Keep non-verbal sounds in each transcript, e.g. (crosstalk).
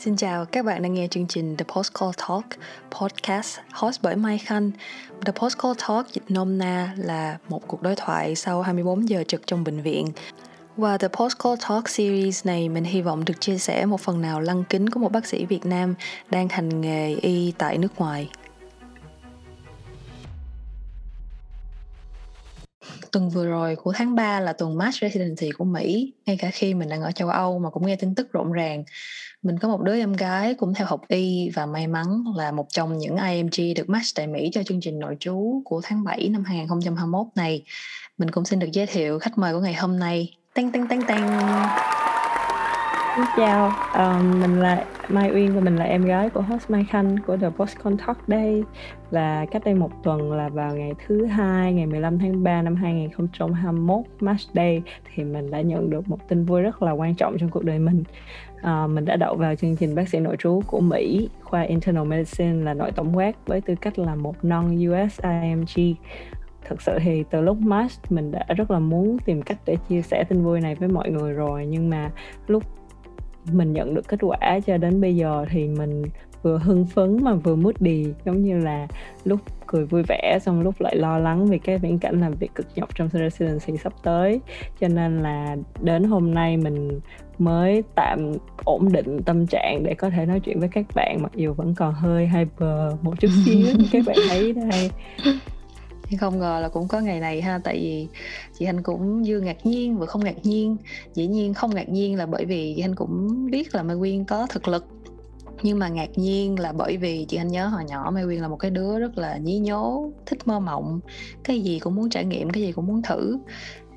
Xin chào, các bạn đang nghe chương trình The Postcall Talk, podcast host bởi Mai Khanh. The Postcall Talk dịch nôm na là một cuộc đối thoại sau 24 giờ trực trong bệnh viện. Qua The Postcall Talk series này, mình hy vọng được chia sẻ một phần nào lăng kính của một bác sĩ Việt Nam đang hành nghề y tại nước ngoài. tuần vừa rồi của tháng 3 là tuần March Residency của Mỹ ngay cả khi mình đang ở châu Âu mà cũng nghe tin tức rộn ràng mình có một đứa em gái cũng theo học y và may mắn là một trong những IMG được match tại Mỹ cho chương trình nội trú của tháng 7 năm 2021 này. Mình cũng xin được giới thiệu khách mời của ngày hôm nay. Tăng tăng tăng tăng. Xin chào, um, mình là Mai Uyên và mình là em gái của host Mai Khanh của The Post Contact Day và cách đây một tuần là vào ngày thứ hai ngày 15 tháng 3 năm 2021 Match Day thì mình đã nhận được một tin vui rất là quan trọng trong cuộc đời mình à, mình đã đậu vào chương trình bác sĩ nội trú của Mỹ khoa Internal Medicine là nội tổng quát với tư cách là một non US IMG thực sự thì từ lúc March mình đã rất là muốn tìm cách để chia sẻ tin vui này với mọi người rồi nhưng mà lúc mình nhận được kết quả cho đến bây giờ thì mình vừa hưng phấn mà vừa moody giống như là lúc cười vui vẻ xong lúc lại lo lắng vì cái viễn cảnh làm việc cực nhọc trong residency sắp tới. Cho nên là đến hôm nay mình mới tạm ổn định tâm trạng để có thể nói chuyện với các bạn mặc dù vẫn còn hơi hyper một chút xíu. (laughs) Các bạn thấy đây không ngờ là cũng có ngày này ha tại vì chị Thanh cũng vừa ngạc nhiên vừa không ngạc nhiên. Dĩ nhiên không ngạc nhiên là bởi vì chị Thanh cũng biết là Mai Quyên có thực lực. Nhưng mà ngạc nhiên là bởi vì chị anh nhớ hồi nhỏ Mai Quyên là một cái đứa rất là nhí nhố thích mơ mộng. Cái gì cũng muốn trải nghiệm cái gì cũng muốn thử.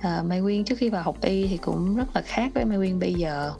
À, Mai Quyên trước khi vào học y thì cũng rất là khác với Mai Quyên bây giờ.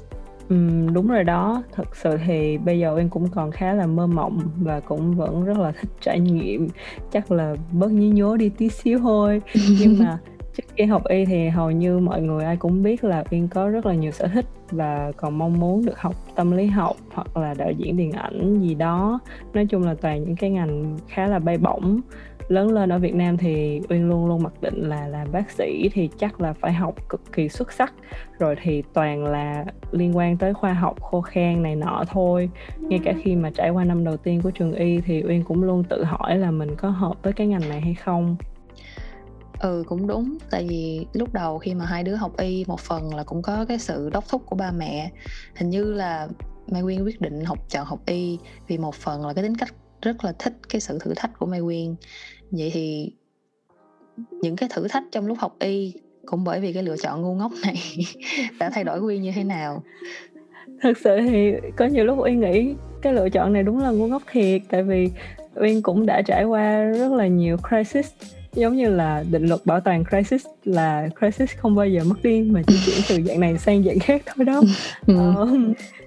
Ừ, đúng rồi đó. Thật sự thì bây giờ em cũng còn khá là mơ mộng và cũng vẫn rất là thích trải nghiệm. Chắc là bớt nhí nhố đi tí xíu thôi. (laughs) Nhưng mà trước khi học y thì hầu như mọi người ai cũng biết là Uyên có rất là nhiều sở thích và còn mong muốn được học tâm lý học hoặc là đạo diễn điện ảnh gì đó. Nói chung là toàn những cái ngành khá là bay bổng lớn lên ở Việt Nam thì Uyên luôn luôn mặc định là làm bác sĩ thì chắc là phải học cực kỳ xuất sắc. Rồi thì toàn là liên quan tới khoa học khô khan này nọ thôi. Ngay cả khi mà trải qua năm đầu tiên của trường y thì Uyên cũng luôn tự hỏi là mình có hợp với cái ngành này hay không. Ừ cũng đúng. Tại vì lúc đầu khi mà hai đứa học y một phần là cũng có cái sự đốc thúc của ba mẹ. Hình như là Mai Quyên quyết định học chọn học y vì một phần là cái tính cách rất là thích cái sự thử thách của Mai Quyên vậy thì những cái thử thách trong lúc học y cũng bởi vì cái lựa chọn ngu ngốc này (laughs) đã thay đổi Quyên như thế nào thật sự thì có nhiều lúc Uyên nghĩ cái lựa chọn này đúng là ngu ngốc thiệt tại vì Uyên cũng đã trải qua rất là nhiều crisis giống như là định luật bảo toàn crisis là crisis không bao giờ mất đi mà chỉ chuyển từ dạng này sang dạng khác thôi đó (laughs) ừ. ờ,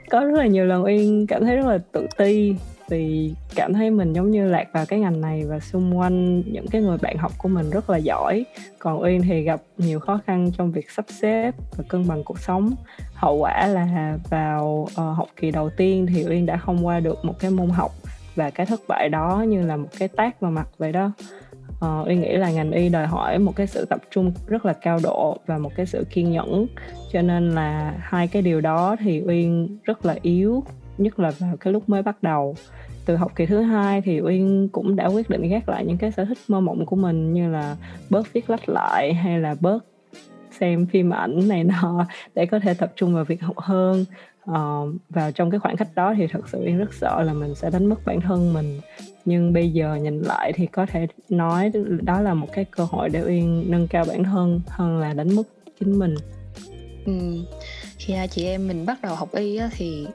có rất là nhiều lần uyên cảm thấy rất là tự ti vì cảm thấy mình giống như lạc vào cái ngành này và xung quanh những cái người bạn học của mình rất là giỏi. Còn uyên thì gặp nhiều khó khăn trong việc sắp xếp và cân bằng cuộc sống. Hậu quả là vào uh, học kỳ đầu tiên thì uyên đã không qua được một cái môn học và cái thất bại đó như là một cái tác vào mặt vậy đó. Uh, Uyên nghĩ là ngành y đòi hỏi một cái sự tập trung rất là cao độ và một cái sự kiên nhẫn. Cho nên là hai cái điều đó thì Uyên rất là yếu nhất là vào cái lúc mới bắt đầu. Từ học kỳ thứ hai thì Uyên cũng đã quyết định gác lại những cái sở thích mơ mộng của mình như là bớt viết lách lại hay là bớt xem phim ảnh này nọ (laughs) để có thể tập trung vào việc học hơn. Uh, vào trong cái khoảng cách đó thì thật sự Uyên rất sợ là mình sẽ đánh mất bản thân mình. Nhưng bây giờ nhìn lại thì có thể nói đó là một cái cơ hội để uyên nâng cao bản thân hơn là đánh mất chính mình. Ừ. khi hai à, chị em mình bắt đầu học y á, thì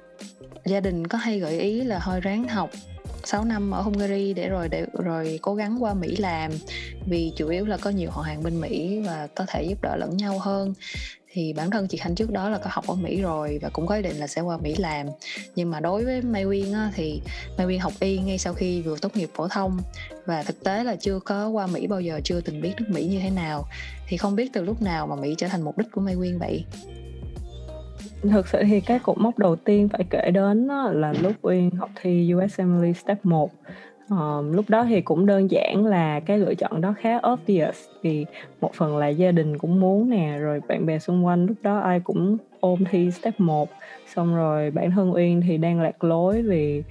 gia đình có hay gợi ý là hơi ráng học 6 năm ở Hungary để rồi để rồi cố gắng qua Mỹ làm. Vì chủ yếu là có nhiều họ hàng bên Mỹ và có thể giúp đỡ lẫn nhau hơn. Thì bản thân chị Khanh trước đó là có học ở Mỹ rồi và cũng có ý định là sẽ qua Mỹ làm. Nhưng mà đối với Mai Uyên á, thì Mai Uyên học y ngay sau khi vừa tốt nghiệp phổ thông. Và thực tế là chưa có qua Mỹ bao giờ chưa từng biết nước Mỹ như thế nào. Thì không biết từ lúc nào mà Mỹ trở thành mục đích của Mai Uyên vậy thực sự thì cái cột mốc đầu tiên phải kể đến là lúc Uyên học thi USMLE Step 1 Uh, ờ, lúc đó thì cũng đơn giản là cái lựa chọn đó khá obvious vì một phần là gia đình cũng muốn nè rồi bạn bè xung quanh lúc đó ai cũng ôm thi step 1 xong rồi bản thân Uyên thì đang lạc lối vì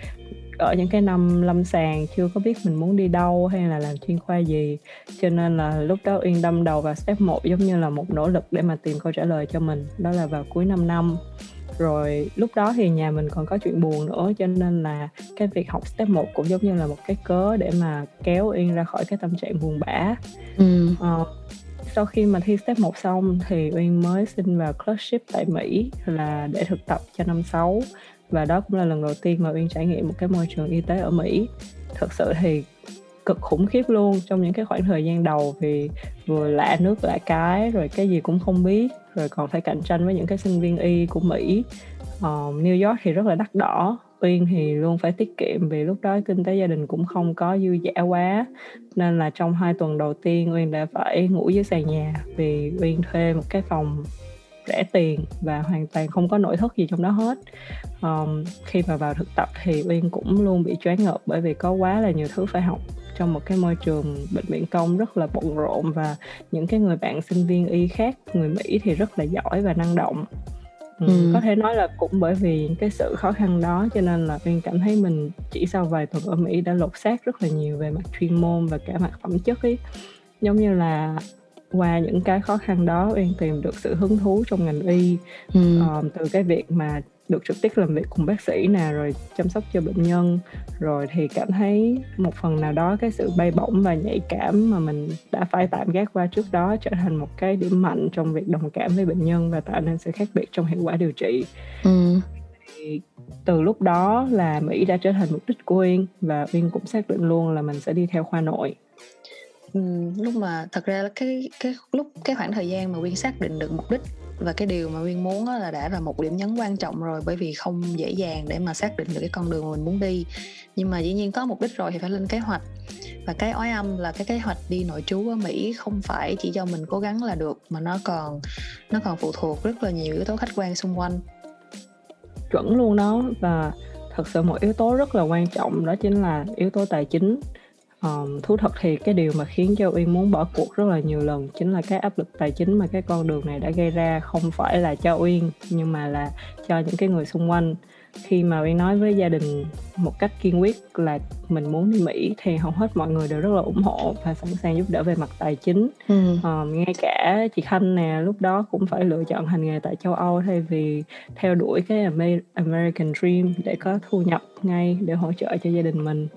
ở những cái năm lâm sàng chưa có biết mình muốn đi đâu hay là làm chuyên khoa gì. Cho nên là lúc đó Uyên đâm đầu vào step 1 giống như là một nỗ lực để mà tìm câu trả lời cho mình đó là vào cuối 5 năm. Rồi lúc đó thì nhà mình còn có chuyện buồn nữa cho nên là cái việc học step 1 cũng giống như là một cái cớ để mà kéo Uyên ra khỏi cái tâm trạng buồn bã. Ừ. uh, sau khi mà thi step 1 xong thì Uyên mới xin vào clerkship tại Mỹ là để thực tập cho năm 6 và đó cũng là lần đầu tiên mà Uyên trải nghiệm một cái môi trường y tế ở Mỹ. Thật sự thì cực khủng khiếp luôn trong những cái khoảng thời gian đầu vì vừa lạ nước lạ cái rồi cái gì cũng không biết rồi còn phải cạnh tranh với những cái sinh viên y của Mỹ. Uh, New York thì rất là đắt đỏ Uyên thì luôn phải tiết kiệm vì lúc đó kinh tế gia đình cũng không có dư giả quá. Nên là trong hai tuần đầu tiên Uyên đã phải ngủ dưới sàn nhà vì Uyên thuê một cái phòng rẻ tiền và hoàn toàn không có nội thất gì trong đó hết. Um, khi mà vào thực tập thì uyên cũng luôn bị choáng ngợp bởi vì có quá là nhiều thứ phải học trong một cái môi trường bệnh viện công rất là bận rộn và những cái người bạn sinh viên y khác người mỹ thì rất là giỏi và năng động. Ừ. có thể nói là cũng bởi vì cái sự khó khăn đó cho nên là uyên cảm thấy mình chỉ sau vài tuần ở mỹ đã lột xác rất là nhiều về mặt chuyên môn và cả mặt phẩm chất ấy. Giống như là qua những cái khó khăn đó uyên tìm được sự hứng thú trong ngành y ừ. um, từ cái việc mà được trực tiếp làm việc cùng bác sĩ nè rồi chăm sóc cho bệnh nhân rồi thì cảm thấy một phần nào đó cái sự bay bổng và nhạy cảm mà mình đã phải tạm gác qua trước đó trở thành một cái điểm mạnh trong việc đồng cảm với bệnh nhân và tạo nên sự khác biệt trong hiệu quả điều trị ừ. thì từ lúc đó là mỹ đã trở thành mục đích của uyên và uyên cũng xác định luôn là mình sẽ đi theo khoa nội Ừ, lúc mà thật ra cái cái lúc, cái khoảng thời gian mà Quyên xác định được mục đích và cái điều mà nguyên muốn là đã là một điểm nhấn quan trọng rồi, bởi vì không dễ dàng để mà xác định được cái con đường mà mình muốn đi. Nhưng mà dĩ nhiên có mục đích rồi thì phải lên kế hoạch. Và cái ói âm là cái kế hoạch đi nội trú ở Mỹ không phải chỉ do mình cố gắng là được, mà nó còn nó còn phụ thuộc rất là nhiều yếu tố khách quan xung quanh. Chuẩn luôn đó. Và thật sự một yếu tố rất là quan trọng đó chính là yếu tố tài chính um, thú thật thì cái điều mà khiến cho uyên muốn bỏ cuộc rất là nhiều lần chính là cái áp lực tài chính mà cái con đường này đã gây ra không phải là cho uyên nhưng mà là cho những cái người xung quanh. Khi mà uyên nói với gia đình một cách kiên quyết là mình muốn đi mỹ thì hầu hết mọi người đều rất là ủng hộ và sẵn sàng giúp đỡ về mặt tài chính. Ừ. um, ngay cả chị khanh nè lúc đó cũng phải lựa chọn hành nghề tại châu âu thay vì theo đuổi cái american dream để có thu nhập ngay để hỗ trợ cho gia đình mình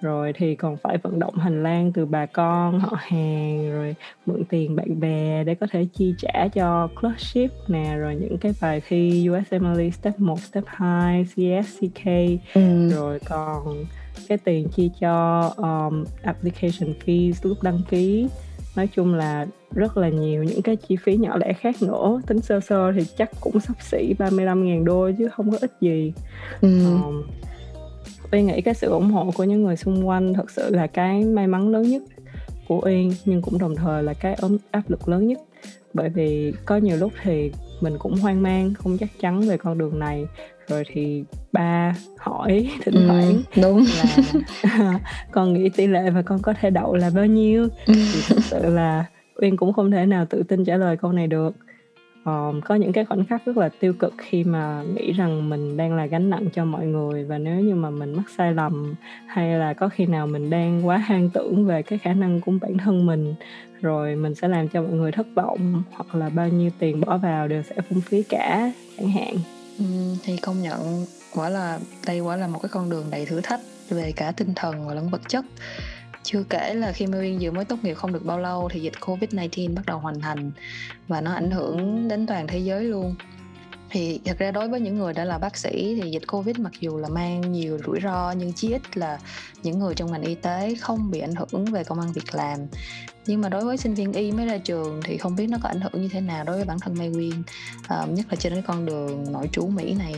rồi thì còn phải vận động hành lang từ bà con họ hàng rồi mượn tiền bạn bè để có thể chi trả cho clerkship nè rồi những cái bài thi USMLE step 1, step 2, CS, CK ừ. rồi còn cái tiền chi cho um, application fees lúc đăng ký nói chung là rất là nhiều những cái chi phí nhỏ lẻ khác nữa tính sơ sơ thì chắc cũng sắp xỉ 35.000 đô chứ không có ít gì ừ. um, Uyên nghĩ cái sự ủng hộ của những người xung quanh thật sự là cái may mắn lớn nhất của Uyên nhưng cũng đồng thời là cái áp lực lớn nhất. Bởi vì có nhiều lúc thì mình cũng hoang mang không chắc chắn về con đường này. Rồi thì ba hỏi (laughs) thỉnh ừ, thoảng đúng. là (laughs) con nghĩ tỷ lệ và con có thể đậu là bao nhiêu? Thì thật sự là uyên cũng không thể nào tự tin trả lời câu này được um, có những cái khoảnh khắc rất là tiêu cực khi mà nghĩ rằng mình đang là gánh nặng cho mọi người và nếu như mà mình mắc sai lầm hay là có khi nào mình đang quá hang tưởng về cái khả năng của bản thân mình rồi mình sẽ làm cho mọi người thất vọng hoặc là bao nhiêu tiền bỏ vào đều sẽ phung phí cả chẳng hạn. Ừ, thì công nhận quả là đây quả là một cái con đường đầy thử thách về cả tinh thần và lẫn vật chất chưa kể là khi Mai vừa mới tốt nghiệp không được bao lâu thì dịch Covid-19 bắt đầu hoành hành và nó ảnh hưởng đến toàn thế giới luôn. Thì thật ra đối với những người đã là bác sĩ thì dịch covid mặc dù là mang nhiều rủi ro nhưng chí ít là những người trong ngành y tế không bị ảnh hưởng về công ăn việc làm. Nhưng mà đối với sinh viên y mới ra trường thì không biết nó có ảnh hưởng như thế nào đối với bản thân Mai Uyên ờ, uh, nhất là trên cái con đường nội trú Mỹ này.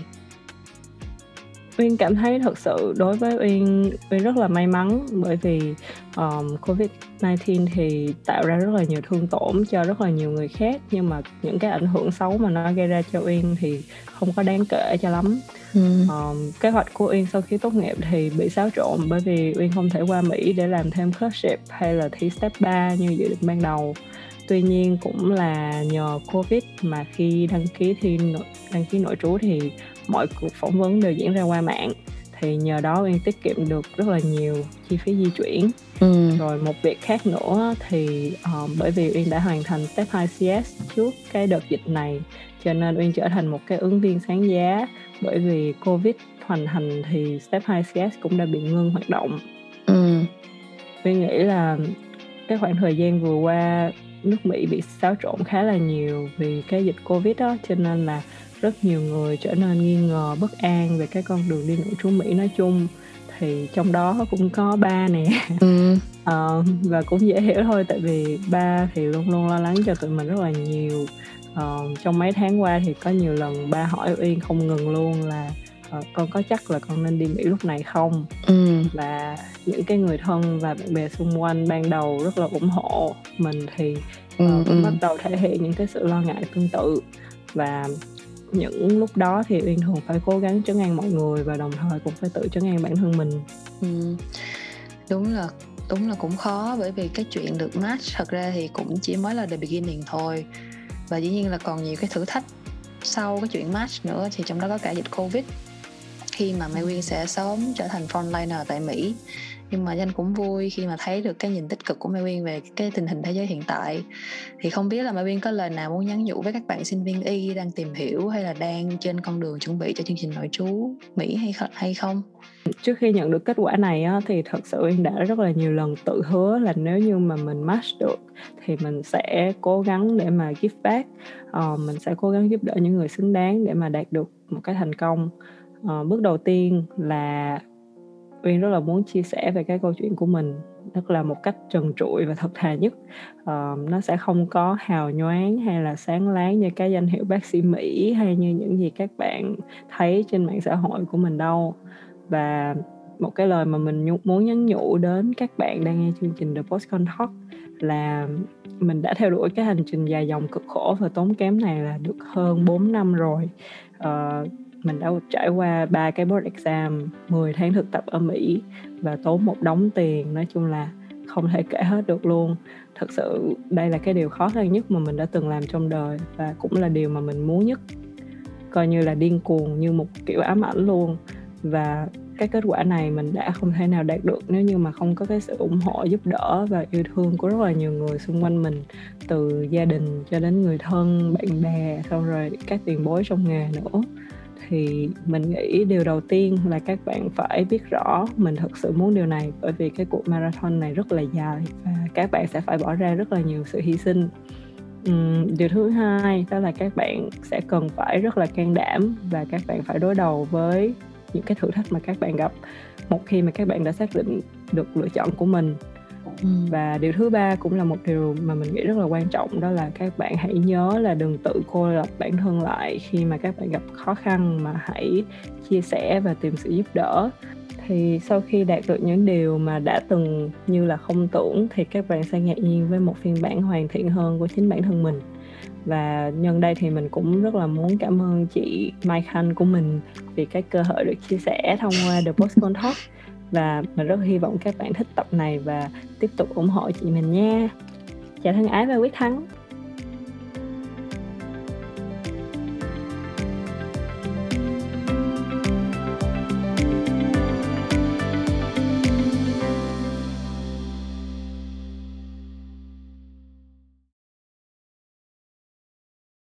Uyên cảm thấy thật sự đối với Uyên Uyên rất là may mắn bởi vì um, Covid-19 thì tạo ra rất là nhiều thương tổn cho rất là nhiều người khác nhưng mà những cái ảnh hưởng xấu mà nó gây ra cho Uyên thì không có đáng kể cho lắm. Ừ. Um, kế hoạch của Uyên sau khi tốt nghiệp thì bị xáo trộn bởi vì Uyên không thể qua Mỹ để làm thêm clerkship hay là thi step 3 như dự định ban đầu tuy nhiên cũng là nhờ covid mà khi đăng ký thi đăng ký nội trú thì mọi cuộc phỏng vấn đều diễn ra qua mạng thì nhờ đó Uyên tiết kiệm được rất là nhiều chi phí di chuyển ừ. rồi một việc khác nữa thì uh, bởi vì Uyên đã hoàn thành step 2 CS trước cái đợt dịch này cho nên Uyên trở thành một cái ứng viên sáng giá bởi vì Covid hoành hành thì step 2 CS cũng đã bị ngưng hoạt động ừ. Uyên nghĩ là cái khoảng thời gian vừa qua nước Mỹ bị xáo trộn khá là nhiều vì cái dịch Covid đó cho nên là rất nhiều người trở nên nghi ngờ bất an về cái con đường đi nội trú Mỹ nói chung thì trong đó cũng có ba nè ừ. uh, (laughs) và cũng dễ hiểu thôi tại vì ba thì luôn luôn lo lắng cho tụi mình rất là nhiều uh, trong mấy tháng qua thì có nhiều lần ba hỏi uyên không ngừng luôn là uh, con có chắc là con nên đi mỹ lúc này không ừ. và những cái người thân và bạn bè xung quanh ban đầu rất là ủng hộ mình thì uh, ừ, cũng ừ. bắt đầu thể hiện những cái sự lo ngại tương tự và những lúc đó thì uyên thường phải cố gắng trấn an mọi người và đồng thời cũng phải tự trấn an bản thân mình. Ừ. đúng là đúng là cũng khó bởi vì cái chuyện được match thật ra thì cũng chỉ mới là the beginning thôi. Và dĩ nhiên là còn nhiều cái thử thách sau cái chuyện match nữa thì trong đó có cả dịch covid. Khi mà Mai Quyên sẽ sớm trở thành frontliner tại Mỹ nhưng mà danh cũng vui khi mà thấy được cái nhìn tích cực của Mai Uyên về cái tình hình thế giới hiện tại thì không biết là Mai Uyên có lời nào muốn nhắn nhủ với các bạn sinh viên y đang tìm hiểu hay là đang trên con đường chuẩn bị cho chương trình nội trú Mỹ hay hay không? Trước khi nhận được kết quả này á, thì thật sự Uyên đã rất là nhiều lần tự hứa là nếu như mà mình match được thì mình sẽ cố gắng để mà give back, uh, mình sẽ cố gắng giúp đỡ những người xứng đáng để mà đạt được một cái thành công. Uh, bước đầu tiên là Uyên rất là muốn chia sẻ về cái câu chuyện của mình. Rất là một cách trần trụi và thật thà nhất. Uh, nó sẽ không có hào nhoáng hay là sáng láng như cái danh hiệu bác sĩ Mỹ hay như những gì các bạn thấy trên mạng xã hội của mình đâu. Và một cái lời mà mình muốn nhắn nhủ đến các bạn đang nghe chương trình The Postcon Talk là mình đã theo đuổi cái hành trình dài dòng cực khổ và tốn kém này là được hơn 4 năm rồi. Uh, mình đã trải qua ba cái board exam 10 tháng thực tập ở Mỹ và tốn một đống tiền, nói chung là không thể kể hết được luôn. Thật sự đây là cái điều khó khăn nhất mà mình đã từng làm trong đời và cũng là điều mà mình muốn nhất. Coi như là điên cuồng như một kiểu ám ảnh luôn. Và cái kết quả này mình đã không thể nào đạt được nếu như mà không có cái sự ủng hộ giúp đỡ và yêu thương của rất là nhiều người xung quanh mình, từ gia đình cho đến người thân, bạn bè, xong rồi các tiền bối trong nghề nữa thì mình nghĩ điều đầu tiên là các bạn phải biết rõ mình thật sự muốn điều này bởi vì cái cuộc marathon này rất là dài và các bạn sẽ phải bỏ ra rất là nhiều sự hy sinh. Uhm, điều thứ hai đó là các bạn sẽ cần phải rất là can đảm và các bạn phải đối đầu với những cái thử thách mà các bạn gặp một khi mà các bạn đã xác định được lựa chọn của mình. Ừ. và điều thứ ba cũng là một điều mà mình nghĩ rất là quan trọng đó là các bạn hãy nhớ là đừng tự cô lập bản thân lại khi mà các bạn gặp khó khăn mà hãy chia sẻ và tìm sự giúp đỡ. Thì sau khi đạt được những điều mà đã từng như là không tưởng thì các bạn sẽ ngạc nhiên với một phiên bản hoàn thiện hơn của chính bản thân mình. Và nhân đây thì mình cũng rất là muốn cảm ơn chị Mai Khanh của mình vì cái cơ hội được chia sẻ thông qua The Postcon Talk (laughs) và mình rất hy vọng các bạn thích tập này và tiếp tục ủng hộ chị mình nha. Chào thân ái và quyết thắng.